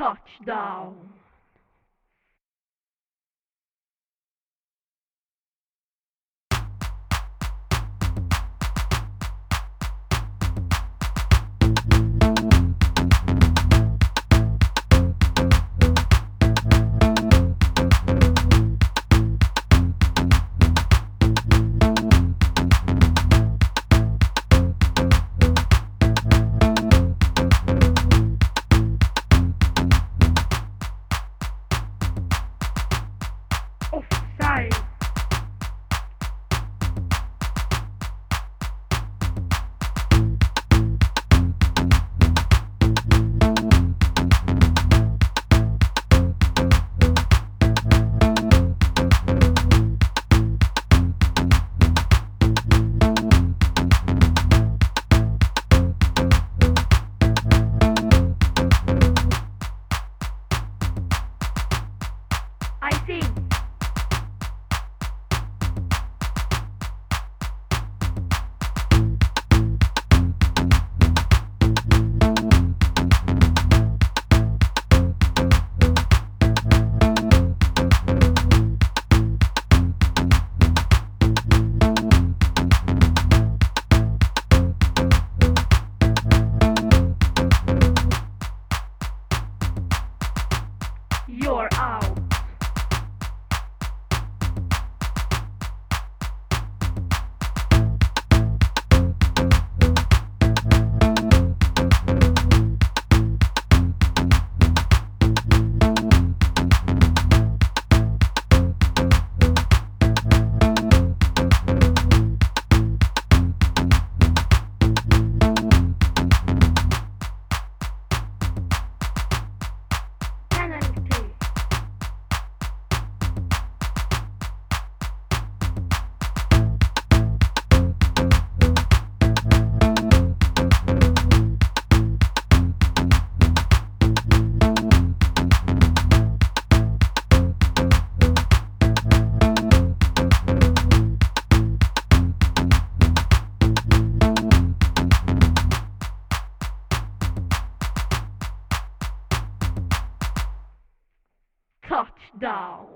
Touchdown. I Touchdown.